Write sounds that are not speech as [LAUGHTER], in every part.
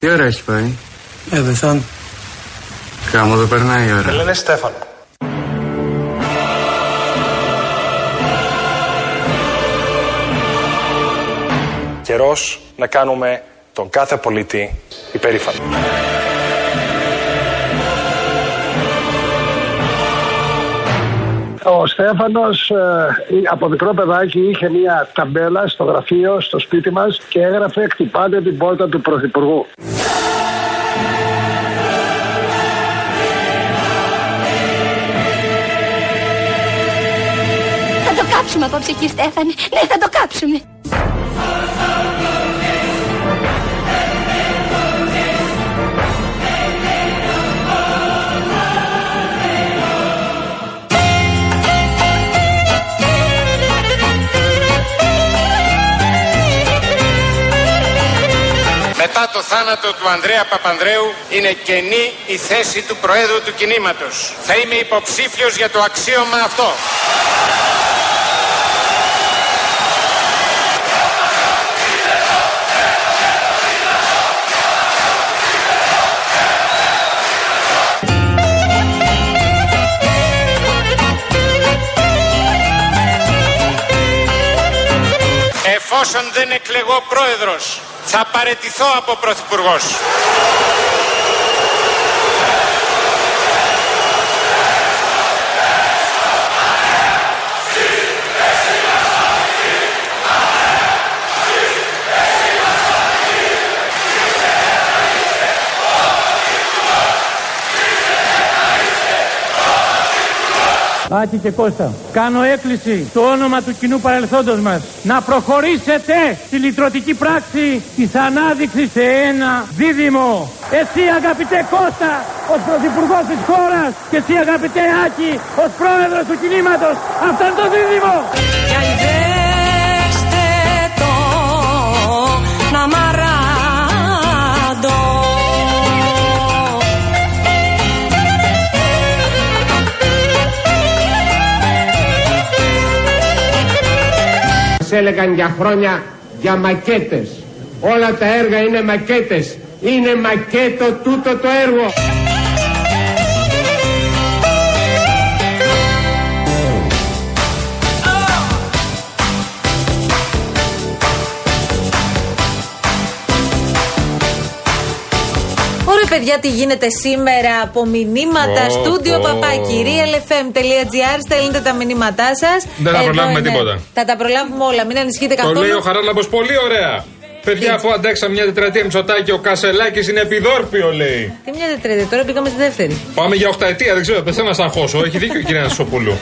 Τι ώρα έχει πάει; Ε, δεν Κάμω δεν περνάει η ώρα. Με λένε Στέφανο. Καιρός να κάνουμε τον κάθε πολίτη υπερήφανο. Ο Στέφανος ε, από μικρό παιδάκι είχε μια ταμπέλα στο γραφείο, στο σπίτι μας και έγραφε «Κτυπάτε την πόρτα του Πρωθυπουργού». Θα το κάψουμε απόψε κύριε Στέφανε. Ναι, θα το κάψουμε. Το θάνατο του Ανδρέα Παπανδρέου είναι κενή η θέση του Προέδρου του κινήματος. Θα είμαι υποψήφιος για το αξίωμα αυτό. Εφόσον δεν εκλεγώ πρόεδρος, θα παρετηθώ από πρωθυπουργός. Άκη και Κώστα, κάνω έκκληση στο όνομα του κοινού παρελθόντος μας να προχωρήσετε στη λυτρωτική πράξη της ανάδειξης σε ένα δίδυμο. Εσύ αγαπητέ Κώστα ως πρωθυπουργός της χώρας και εσύ αγαπητέ Άκη ως πρόεδρος του κινήματος. Αυτό είναι το δίδυμο. Μας έλεγαν για χρόνια για μακέτες. Όλα τα έργα είναι μακέτες. Είναι μακέτο τούτο το έργο. Παιδιά, τι γίνεται σήμερα από μηνύματα Ω, στούντιο ω. παπάκι realfm.gr. Στέλνετε τα μηνύματά σας. Δεν θα προλάβουμε τίποτα. Θα τα προλάβουμε όλα, μην ανησυχείτε Το καθόλου. λέει ο Χαράλαμπος πολύ ωραία. Παιδιά, αφού αντέξαμε μια τετραετία Μητσοτάκη, ο Κασελάκης είναι επιδόρπιο, λέει. Τι μια τετρέτη, τώρα πήγαμε στη δεύτερη. Πάμε για οχταετία, δεν ξέρω, πες να σ' αγχώσω. Έχει δίκιο η κυρία Σοπούλου.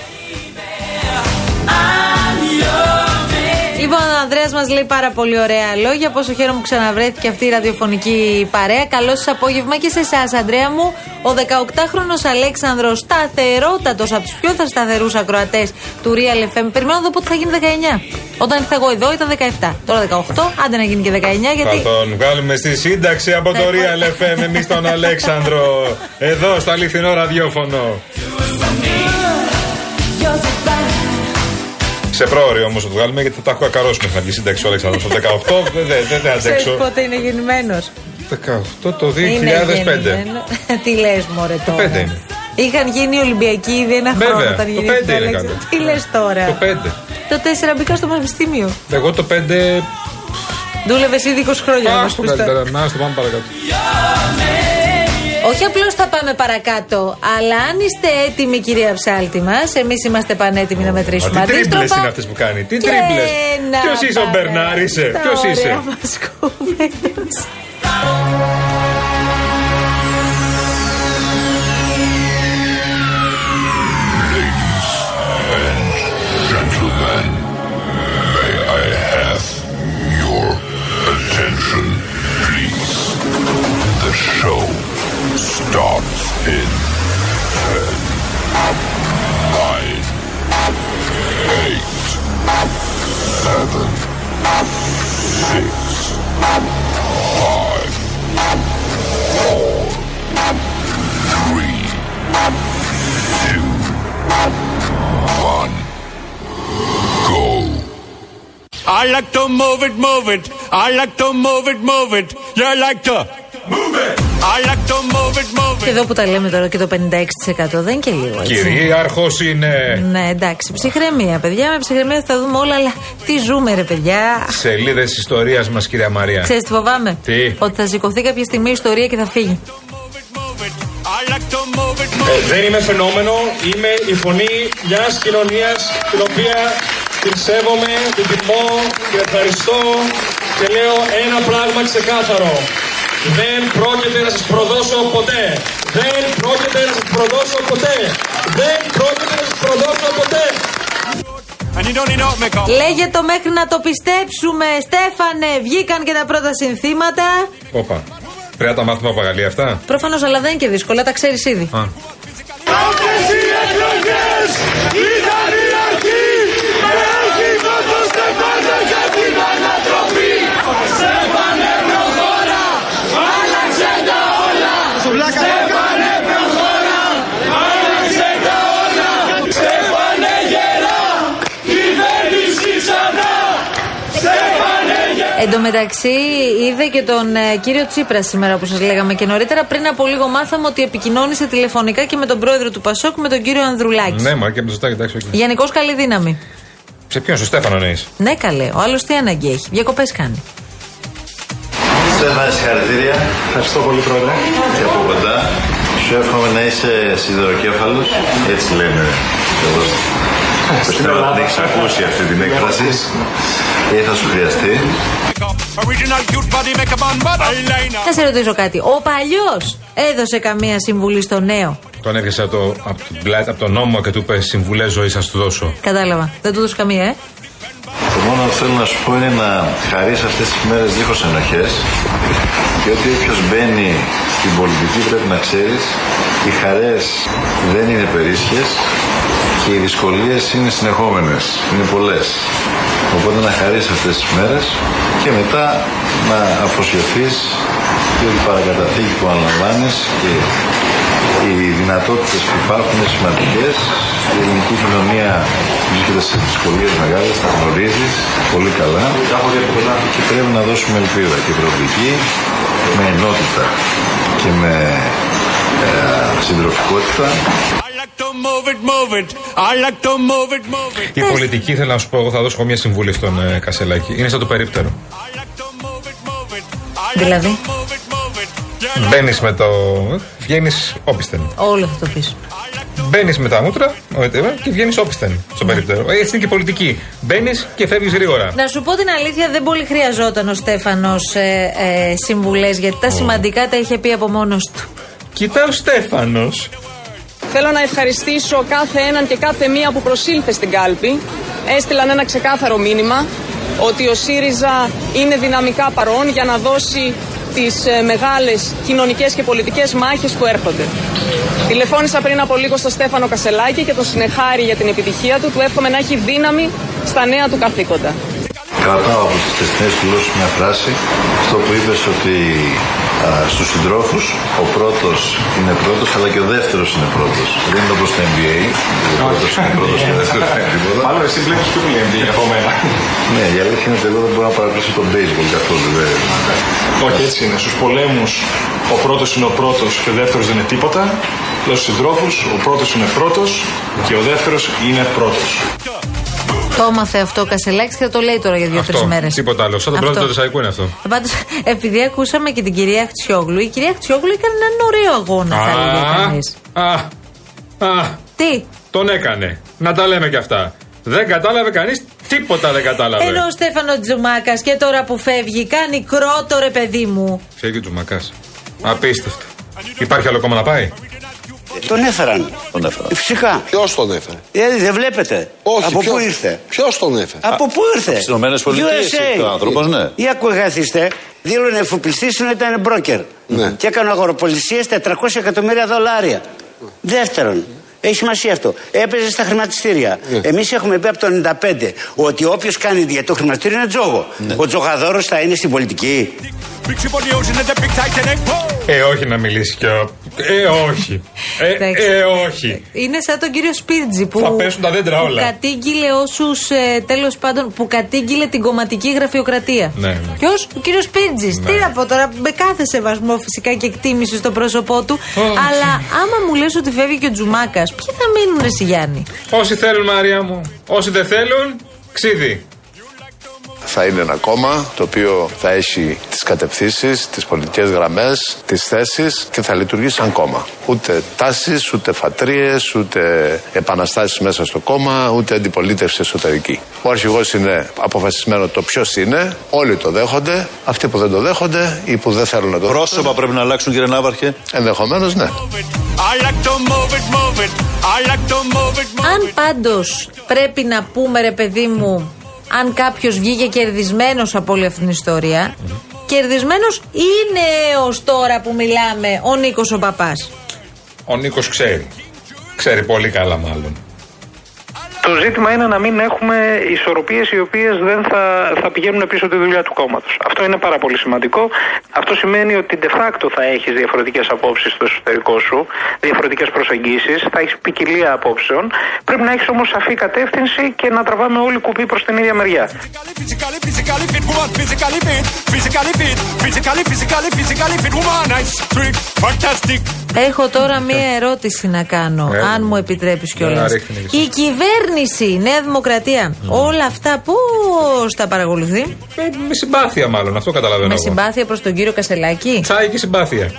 Λοιπόν, ο Ανδρέας μας λέει πάρα πολύ ωραία λόγια. Πόσο χαίρομαι που ξαναβρέθηκε αυτή η ραδιοφωνική παρέα. Καλό σας απόγευμα και σε εσάς, Ανδρέα μου. Ο 18χρονο Αλέξανδρος, σταθερότατος από τους πιο σταθερού ακροατές του Real FM. Περιμένω να δω πότε θα γίνει 19. Όταν ήρθα εγώ εδώ ήταν 17. Τώρα 18, άντε να γίνει και 19, γιατί. Θα τον βγάλουμε στη σύνταξη από το Real FM εμείς τον Αλέξανδρο. [LAUGHS] Εδώ στο αληθινό ραδιόφωνο. Σε πρόωρο όμως θα το βγάλουμε γιατί θα τα έχω ακαρώσει μέχρι να βγει σύνταξη ο Αλέξανδρο. Στο 18 δεν δεν- δεν θα Ξέρεις αντέξω. πότε είναι γεννημένος; 18 το 2005. [LAUGHS] Τι λες, Μωρέ Το τώρα. 5 είναι. Είχαν γίνει οι Ολυμπιακοί ήδη ένα Βέβαια, χρόνο όταν το γεννήθηκε πέντε ο είναι Αλέξανδρος. κάτω. Τι λες τώρα; Το 5. Το 4 μπήκα στο πανεπιστήμιο. Εγώ το 5. Δούλευες ήδη 20 χρόνια. να Αχ, μας το πεις τώρα. καλύτερα. Να στο πάμε παρακάτω. Όχι απλώς θα πάμε παρακάτω, αλλά αν είστε έτοιμοι, κυρία Ψάλτη μας, εμείς είμαστε πανέτοιμοι να μετρήσουμε Μα τι τρίμπλε αντίστροφα. είναι αυτές που κάνει. Τι Και τρίμπλε. να Ποιος είσαι ο πάμε Μπερνάρ, είσαι. στα Ποιος ωραία είσαι. I like to move it, move it. I like to move it, move it. You like to Και εδώ που τα λέμε τώρα και το 56% δεν είναι και λίγο έτσι. Κυρίαρχος είναι. Ναι, εντάξει. Ψυχραιμία, παιδιά. Με ψυχραιμία θα τα δούμε όλα, αλλά τι ζούμε, ρε παιδιά. Σελίδες ιστορίας μας, κυρία Μαρία. Ξέρεις τι φοβάμαι; Τι; Ότι θα σηκωθεί κάποια στιγμή η ιστορία και θα φύγει. Ε, δεν είμαι φαινόμενο, είμαι η φωνή μιας κοινωνίας την οποία την σέβομαι, την τιμώ, την ευχαριστώ και λέω ένα πράγμα ξεκάθαρο. Δεν πρόκειται να σας προδώσω ποτέ. Δεν πρόκειται να σας προδώσω ποτέ. Δεν πρόκειται να σας προδώσω ποτέ. Λέγε το μέχρι να το πιστέψουμε. Στέφανε, βγήκαν και τα πρώτα συνθήματα. Όπα. Πρέπει να τα μάθουμε από Γαλλία αυτά; Προφανώς, αλλά δεν είναι και δύσκολα, τα ξέρεις ήδη. Α. Αυτές οι εκλογές ήταν η αρχή Έχει το Στεφάνο για την ανατροπή Στέφανε προχώρα, άλλαξε τα όλα Στέφανε προχώρα, άλλαξε τα όλα Στέφανε γερά, κυβέρνηση ξανά Στέφανε γερά Εν τω μεταξύ, είδε και τον ε, κύριο Τσίπρα σήμερα, όπως σας λέγαμε και νωρίτερα. Πριν από λίγο μάθαμε ότι επικοινώνησε τηλεφωνικά και με τον πρόεδρο του Πασόκ, με τον κύριο Ανδρουλάκη. Ναι, μα και με το Στάκη, εντάξει. οκ. Γενικώς καλή δύναμη. Σε ποιον, στο Στέφανο εννοείς; Ναι, καλέ. Ο άλλος τι ανάγκη έχει; Διακοπές κάνει. Στέφανε, συγχαρητήρια Ευχαριστώ πολύ, Πρόεδρε. και από κοντά. Σου εύχομαι να είσαι σιδεροκέφαλος. Έτσι λένε εδώ. Πιστεύω ότι την έχει ακούσει αυτή την έκφραση ή θα σου χρειαστεί. Θα σε ρωτήσω κάτι. Ο παλιός έδωσε καμία συμβουλή στο νέο; Τον έπιασε από, το, από, την πλάτη- από τον νόμο και του είπε Συμβουλές ζωής, θα σου δώσω. Κατάλαβα. Δεν του έδωσε καμία, ε. Το μόνο που θέλω να σου πω είναι να χαρείς αυτές τις μέρες δίχως ενοχές και ότι όποιος μπαίνει στην πολιτική πρέπει να ξέρεις οι χαρές δεν είναι περίσσιες και οι δυσκολίες είναι συνεχόμενες, είναι πολλές. Οπότε να χαρείς αυτές τις μέρες και μετά να αφοσιωθείς διότι η παρακαταθήκη που αναλαμβάνεις και οι δυνατότητες που υπάρχουν είναι σημαντικές. Η ελληνική κοινωνία βρίσκεται σε δυσκολίες μεγάλες, τα γνωρίζεις πολύ καλά και πρέπει να δώσουμε ελπίδα και προοπτική με ενότητα και με ε, συντροφικότητα. Η πολιτική, θέλω να σου πω, εγώ θα δώσω εγώ μια συμβουλή στον ε, Κασελάκη. Είναι σαν το περίπτερο. Δηλαδή, Μπαίνεις με το. Βγαίνεις όπισθεν. όλο θα το πεις. Μπαίνεις με τα μούτρα ο ΕΤΕΒΑ, και βγαίνεις όπισθεν στο περίπτερο. Ε, Έτσι είναι και η πολιτική. Μπαίνεις και φεύγεις γρήγορα. Να σου πω την αλήθεια, δεν πολύ χρειαζόταν ο Στέφανος ε, ε, συμβουλές, γιατί τα σημαντικά τα είχε πει από μόνος του. Κοίτα ο Στέφανος. Θέλω να ευχαριστήσω κάθε έναν και κάθε μία που προσήλθε στην κάλπη. Έστειλαν ένα ξεκάθαρο μήνυμα ότι ο ΣΥΡΙΖΑ είναι δυναμικά παρόν για να δώσει τις ε, μεγάλες κοινωνικές και πολιτικές μάχες που έρχονται. Τηλεφώνησα πριν από λίγο στο Στέφανο Κασελάκη και τον συνεχάρη για την επιτυχία του. Του εύχομαι να έχει δύναμη στα νέα του καθήκοντα. Κρατάω από τις τεχνές δηλώσεις μια φράση στο που είπες ότι α, στους συντρόφους ο πρώτος είναι πρώτος αλλά και ο δεύτερος είναι πρώτος. Δεν είναι όπως το NBA. Ο πρώτος είναι πρώτος και ο δεύτερος είναι τίποτα. Μάλλον εσύ βλέπεις πιο πολύ NBA από μένα. Ναι, η αλήθεια είναι ότι εγώ δεν μπορώ να παρακολουθήσω τον baseball καθόλου. Δεν... Όχι, έτσι είναι. Στους πολέμους ο πρώτος είναι ο πρώτος και ο δεύτερος δεν είναι τίποτα. Λέω στους συντρόφους, ο πρώτος είναι πρώτος και ο δεύτερος είναι πρώτος. Το έμαθε αυτό ο Κασελάκης και θα το λέει τώρα για δύο-τρεις Αυτό. μέρες. Τίποτα άλλο. Σαν τον πρώτο του Τεσσαϊκού είναι αυτό. Πάντως, επειδή ακούσαμε και την κυρία Χτσιόγλου, η κυρία Χτσιόγλου έκανε έναν ωραίο αγώνα, θα έλεγε Α, κανείς. α, α, Τι, τον έκανε. Να τα λέμε κι αυτά. Δεν κατάλαβε κανείς, τίποτα δεν κατάλαβε. ενώ ο Στέφανο Τζουμάκας και τώρα που φεύγει κάνει κρότο ρε παιδί μου. Φεύγει του Μακά. Απίστευτο. Υπάρχει άλλο κόμμα να πάει; Τον έφεραν. Τον έφερα. Φυσικά. Ποιος τον έφερε; Δηλαδή δεν βλέπετε. Όχι, Από ποιος- πού ήρθε; Ποιος τον έφερε; Από πού ήρθε; στις Ηνωμένες Πολιτείες USA. ήρθε ο άνθρωπος, ναι. Ή ακούγαθήστε, δήλωνε εφοπλιστής ενώ ήταν μπρόκερ. Ναι. Και έκανε αγοροπολισίες 400 εκατομμύρια δολάρια. Δεύτερον, έχει σημασία αυτό. Έπαιζε στα χρηματιστήρια. Ναι. Εμείς έχουμε πει από το 95 ότι όποιος κάνει για το χρηματιστήριο είναι τζόγο. Ο τζογαδόρος θα είναι στην πολιτική. Ε, όχι να μιλήσει και ο. Ε, όχι. Ε, Εντάξει. ε, όχι. Είναι σαν τον κύριο Σπίρτζη που, Θα πέσουν τα δέντρα όλα. που κατήγγειλε όσους ε, τέλος πάντων που κατήγγειλε την κομματική γραφειοκρατία. Ναι, ναι. Ποιο; Ο κύριος Σπίρτζης. Ναι. Τι να πω τώρα, με κάθε σεβασμό φυσικά και εκτίμηση στο πρόσωπό του. Αλλά άμα μου λες ότι φεύγει και ο Τζουμάκας, ποιοι θα μείνουν, Ρε Σιγιάννη; Όσοι θέλουν, Μαρία μου. Όσοι δεν θέλουν, ξύδι. Θα είναι ένα κόμμα το οποίο θα έχει τις κατευθύνσεις, τις πολιτικές γραμμές, τις θέσεις και θα λειτουργήσει σαν κόμμα. Ούτε τάσεις, ούτε φατρίες, ούτε επαναστάσεις μέσα στο κόμμα, ούτε αντιπολίτευση εσωτερική. Ο αρχηγός είναι αποφασισμένο το ποιος είναι, όλοι το δέχονται, αυτοί που δεν το δέχονται ή που δεν θέλουν να το Πρόσωπα πρέπει να αλλάξουν, κύριε Ναύαρχε; Ενδεχομένως ναι. Αν πάντως πρέπει να πούμε, ρε παιδί μου, αν κάποιος βγήκε κερδισμένος από όλη αυτή την ιστορία, κερδισμένος είναι έω τώρα που μιλάμε ο Νίκος ο Παπάς. Ο Νίκος ξέρει. Ξέρει πολύ καλά, μάλλον. Το ζήτημα είναι να μην έχουμε ισορροπίες οι οποίες δεν θα, θα πηγαίνουν πίσω τη δουλειά του κόμματος. Αυτό είναι πάρα πολύ σημαντικό. Αυτό σημαίνει ότι de facto θα έχεις διαφορετικές απόψεις στο εσωτερικό σου, διαφορετικές προσεγγίσεις, θα έχεις ποικιλία απόψεων. Πρέπει να έχεις όμως σαφή κατεύθυνση και να τραβάμε όλοι κουπί προς την ίδια μεριά. Έχω τώρα μία ερώτηση να κάνω, Έλα. αν μου επιτρέπεις κιόλα. Να ρίχνεις και εσύ. Η κυβέρνηση, η Νέα Δημοκρατία, όλα αυτά πώ τα παρακολουθεί, Ε, με συμπάθεια, μάλλον. Αυτό καταλαβαίνω. με εγώ. συμπάθεια προς τον κύριο Κασελάκη. Τσάι και συμπάθεια.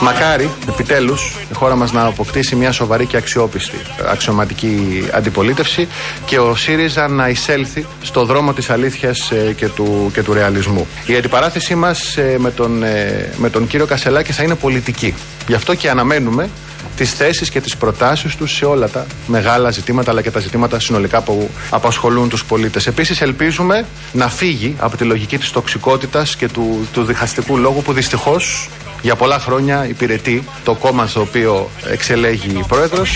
Μακάρι, επιτέλους, η χώρα μας να αποκτήσει μια σοβαρή και αξιόπιστη αξιωματική αντιπολίτευση και ο ΣΥΡΙΖΑ να εισέλθει στο δρόμο της αλήθειας και, του, και του ρεαλισμού. Η αντιπαράθεσή μας με, τον, ε, με τον κύριο Κασελάκη θα είναι πολιτική. Γι' αυτό και αναμένουμε τις θέσεις και τις προτάσεις τους σε όλα τα μεγάλα ζητήματα αλλά και τα ζητήματα συνολικά που απασχολούν τους πολίτες. Επίσης, ελπίζουμε να φύγει από τη λογική της τοξικότητας και του, του διχαστικού λόγου που δυστυχώς για πολλά χρόνια υπηρετεί το κόμμα στο οποίο εξελέγει πρόεδρος.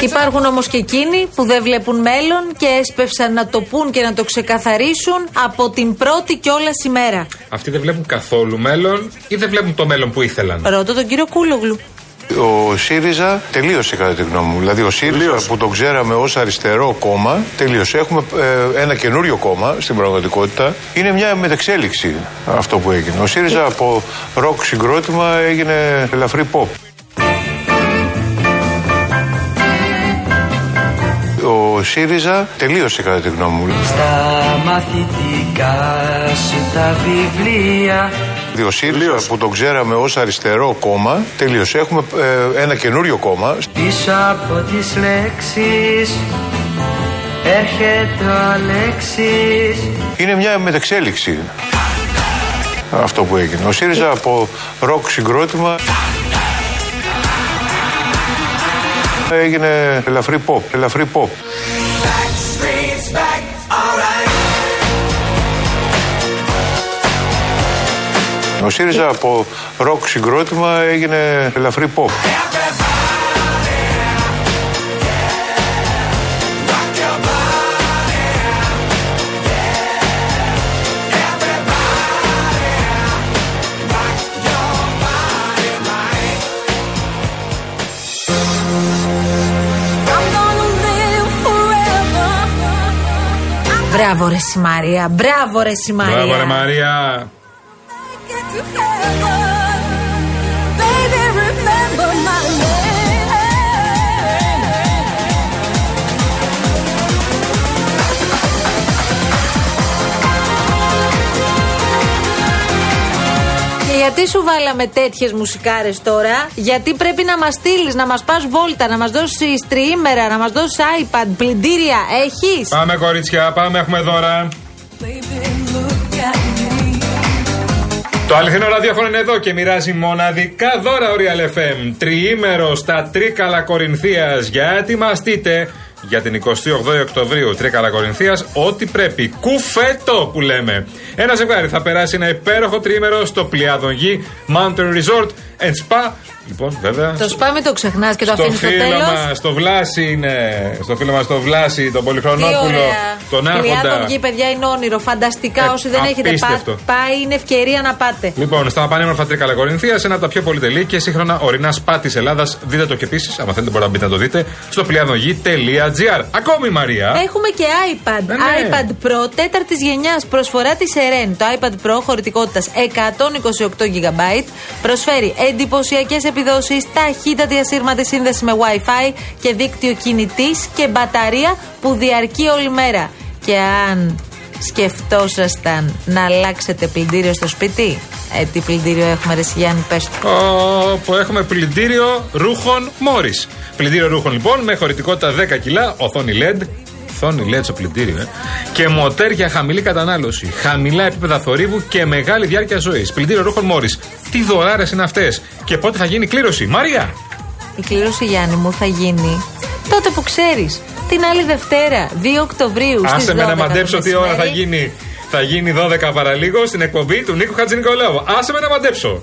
Υπάρχουν όμως και εκείνοι που δεν βλέπουν μέλλον και έσπευσαν να το πούν και να το ξεκαθαρίσουν από την πρώτη κιόλα ημέρα. Αυτοί δεν βλέπουν καθόλου μέλλον ή δεν βλέπουν το μέλλον που ήθελαν; Ρώτα τον κύριο Κούλογλου. Ο ΣΥΡΙΖΑ τελείωσε κατά τη γνώμη μου. Δηλαδή ο ΣΥΡΙΖΑ που τον ξέραμε ως αριστερό κόμμα τελείωσε. Έχουμε ε, ένα καινούριο κόμμα στην πραγματικότητα. Είναι μια μετεξέλιξη αυτό που έγινε. Ο ΣΥΡΙΖΑ από ροκ συγκρότημα έγινε ελαφρύ pop. Ο ΣΥΡΙΖΑ τελείωσε κατά τη γνώμη μου. Στα μαθητικά σου τα βιβλία Δηλαδή, Ο ΣΥΡΙΖΑ που τον ξέραμε ως αριστερό κόμμα τελείωσε. Έχουμε ε, ένα καινούριο κόμμα. Πίσω από τις λέξεις έρχεται ο Αλέξης Είναι μια μετεξέλιξη αυτό που έγινε. Ο ΣΥΡΙΖΑ από ροκ συγκρότημα έγινε ελαφρύ pop, ελαφρύ pop. Ο ΣΥΡΙΖΑ από ροκ συγκρότημα έγινε ελαφρύ pop. Μπράβο ρε Σιμαρία, μπράβο ρε Σιμαρία. Μπράβο, ρε Μαρία. Και γιατί σου βάλαμε τέτοιες μουσικάρες τώρα, Γιατί πρέπει να μας στείλεις, να μας πας βόλτα, να μας δώσεις τριήμερα, να μας δώσεις iPad, πλυντήρια. Έχεις; Πάμε, κορίτσια, πάμε, έχουμε δώρα. Το αληθινό ραδιόφωνο είναι εδώ και μοιράζει μοναδικά δώρα ο Real FM. Τριήμερος στα Τρίκαλα Κορινθίας για ετοιμαστείτε για την 28 Οκτωβρίου Τρίκαλα Κορινθίας ό,τι πρέπει. Κουφέτο που λέμε. Ένα ζευγάρι θα περάσει ένα υπέροχο τριήμερο στο Πλιάδον Γη Mountain Resort and Spa Λοιπόν, βέβαια. Το σπάμε το ξεχνάς και το στο αφήνεις στο φίλο τέλος. μας, το Βλάση είναι. Στο φίλο μας, το Βλάση, τον Τι Πολυχρονόπουλο, ωραία. τον Χιλιάδων Άρχοντα. βγει, παιδιά, είναι όνειρο. Φανταστικά. Ε, Όσοι δεν έχετε απίστευτο. πά- πάει, είναι ευκαιρία να πάτε. Λοιπόν, στα πανέμορφα Τρίκαλα Κορινθία, ένα από τα πιο πολυτελή και σύγχρονα ορεινά σπα της Ελλάδας. Δείτε το και επίσης, άμα θέλετε μπορείτε να μπείτε να το δείτε, στο πλιανογή.gr. Ακόμη Μαρία. Έχουμε και iPad. ναι. iPad Pro τέταρτης γενιάς. Προσφορά της Eren. Το iPad Pro χωρητικότητας 128 GB. Προσφέρει εντυπωσιακές επιδόσεις, ταχύτατη ασύρματη σύνδεση με WiFi και δίκτυο κινητής και μπαταρία που διαρκεί όλη μέρα. Και αν σκεφτόσασταν να αλλάξετε πλυντήριο στο σπίτι, ε, τι πλυντήριο έχουμε, Ρε Γιάννη, πες του. Όπου έχουμε πλυντήριο ρούχων Μόρις. Πλυντήριο ρούχων λοιπόν με χωρητικότητα 10 κιλά, οθόνη LED. Οθόνη LED στο πλυντήριο, ε. Και μοτέρ για χαμηλή κατανάλωση. Χαμηλά επίπεδα θορύβου και μεγάλη διάρκεια ζωής. Πλυντήριο ρούχων Μόρις. Τι δωράρες είναι αυτές. Και πότε θα γίνει η κλήρωση; Μαρία! Η κλήρωση Γιάννη μου θα γίνει τότε που ξέρεις. Την άλλη Δευτέρα, 2 Οκτωβρίου. στις Άσε με 12 να το μαντέψω τι ώρα θα μεσημέρι. γίνει. Θα γίνει 12 παραλίγο στην εκπομπή του Νίκου Χατζηνικολάου. Άσε με να μαντέψω.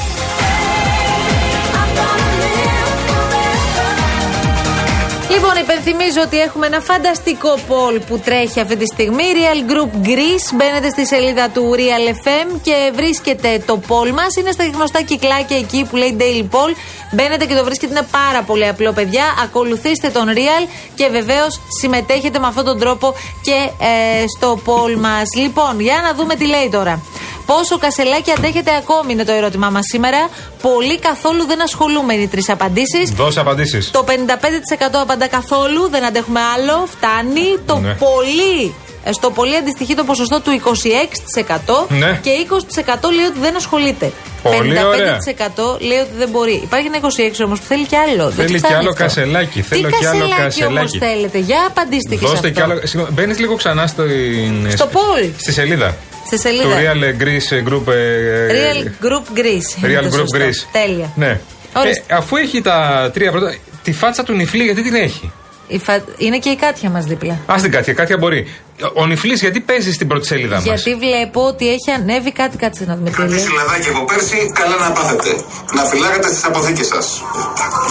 Λοιπόν, υπενθυμίζω ότι έχουμε ένα φανταστικό poll που τρέχει αυτή τη στιγμή. Real Group Greece. Μπαίνετε στη σελίδα του Real FM και βρίσκεται το poll μας. Είναι στα γνωστά κυκλάκια εκεί που λέει Daily Poll. Μπαίνετε και το βρίσκετε. Είναι πάρα πολύ απλό, παιδιά. Ακολουθήστε τον Real και βεβαίως συμμετέχετε με αυτόν τον τρόπο και ε, στο poll μας. Λοιπόν, για να δούμε τι λέει τώρα. Πόσο κασελάκι αντέχετε ακόμη είναι το ερώτημά μας σήμερα. Πολύ καθόλου δεν ασχολούμαι είναι οι τρεις απαντήσεις. Δώσε απαντήσεις. Το 55% απαντά καθόλου, δεν αντέχουμε άλλο, φτάνει. Το Ναι. πολύ, ε, στο πολύ αντιστοιχεί το ποσοστό του 26% Ναι. και 20% λέει ότι δεν ασχολείται. Πολύ 55% ωραία. λέει ότι δεν μπορεί. Υπάρχει ένα 26% όμως που θέλει κι άλλο. Δεν Θέλει τους κι φτάνει άλλο αυτό. κασελάκι. Τι Θέλω κι άλλο κασελάκι όμως κασελάκι. θέλετε, για απαντήστε και σε Δώστε αυτό. κι άλλο. Συγγνώμη, Μπαίνεις λίγο ξανά στο, Στο poll. στη σελίδα. Στη σελίδα. Του Real Greece Group. ε, Real Group Greece. είναι Real το Group σωστό. Greece. Τέλεια. Ναι. Ορίστε. Ε, αφού έχει τα τρία πρώτα. Τη φάτσα του νυφλή, γιατί την έχει; Η φα- Είναι και η Κάτια μας δίπλα. Α την Κάτια, Κάτια μπορεί. Ο νυφλής, γιατί παίζεις στην πρώτη σελίδα μας; Γιατί βλέπω ότι έχει ανέβει κάτι, κάτσε να δούμε τι λέει. Συλλαδάκι από πέρσι, καλά να πάθετε. Να φυλάγατε στις αποθήκες σας.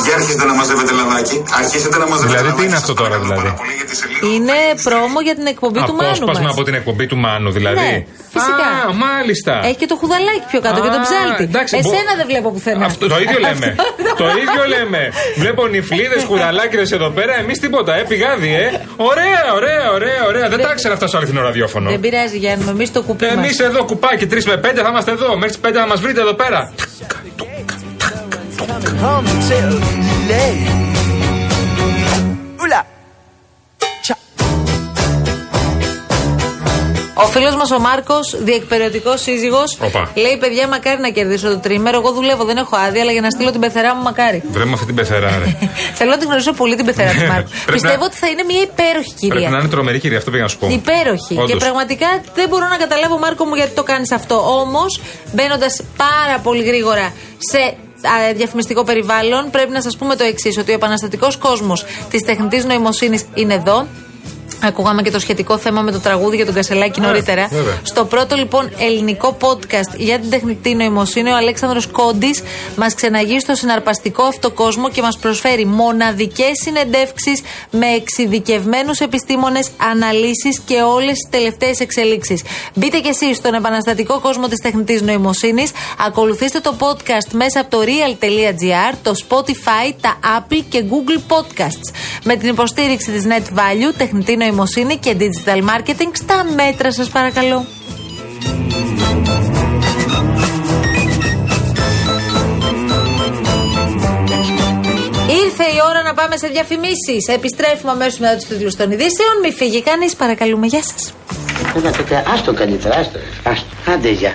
Για αρχίστε να μαζεύετε λαδάκι. Αρχίσετε να μαζεύετε Δηλαδή, τι λαδάκι. είναι αυτό τώρα, δηλαδή; Είναι πρόμο για την εκπομπή του Μάνου Απόσπασμα μας. από την εκπομπή του Μάνου, δηλαδή. Ναι, φυσικά. Α, μάλιστα. Έχει και το χουδαλάκι πιο κάτω και το Α, ψάλτη. εντάξει, Εσένα μπο- δεν βλέπω πουθενά. Αυτό, το ίδιο λέμε. το ίδιο λέμε. Βλέπω νυφλίδες, [LAUGHS] κουραλάκιδε εδώ πέρα, εμείς τίποτα. Ε, πηγάδι, ε. Ωραία, ωραία, ωραία, ωραία. Δεν τα ήξερα αυτά στο αληθινό ραδιόφωνο. Δεν πειράζει, Γιάννη, εμεί το κουπί μας. Εμεί εδώ κουπάκι 3 με 5 θα είμαστε εδώ. Μέχρι τις 5 θα μας βρείτε εδώ πέρα. Ο φίλος μας ο Μάρκος, διεκπαιρεωτικός σύζυγος, Οπα. λέει: Παιδιά, μακάρι να κερδίσω το τρίμερο. Εγώ δουλεύω, δεν έχω άδεια, αλλά για να στείλω την πεθερά μου, μακάρι. Βρε με αυτή την πεθερά, ρε. [LAUGHS] Θέλω να την γνωρίσω πολύ την πεθερά του Μάρκου. Πρέπει Πιστεύω να- ότι θα είναι μια υπέροχη κυρία. Πρέπει να είναι τρομερή κυρία, αυτό πήγα να σου πω. Υπέροχη. Όντως. Και πραγματικά δεν μπορώ να καταλάβω, Μάρκο μου, γιατί το κάνεις αυτό. Όμως, μπαίνοντας πάρα πολύ γρήγορα σε α, διαφημιστικό περιβάλλον, πρέπει να σας πούμε το εξής: Ότι ο επαναστατικός κόσμος της τεχνητής νοημοσύνης είναι εδώ. Ακούγαμε και το σχετικό θέμα με το τραγούδι για τον Κασελάκη Ναι, νωρίτερα. βέβαια. Στο πρώτο λοιπόν ελληνικό podcast για την τεχνητή νοημοσύνη, ο Αλέξανδρος Κόντης μας ξεναγεί στο συναρπαστικό αυτό κόσμο και μας προσφέρει μοναδικές συνεντεύξεις με εξειδικευμένους επιστήμονες, αναλύσεις και όλες τις τελευταίες εξελίξεις. Μπείτε κι εσείς στον επαναστατικό κόσμο της τεχνητής νοημοσύνης, ακολουθήστε το podcast μέσα από το real.gr, το Spotify, τα Apple και Google Podcasts. Με την υποστήριξη της Net Value, τεχνητή νοημοσύνη και digital marketing στα μέτρα σας παρακαλώ. Ήρθε η ώρα να πάμε σε διαφημίσεις. Επιστρέφουμε αμέσως μετά τους τίτλους των ειδήσεων. Μη φύγει κανείς, παρακαλούμε. Γεια σας. Άστο καλύτερα, άστο. άστο. Άντε, γεια.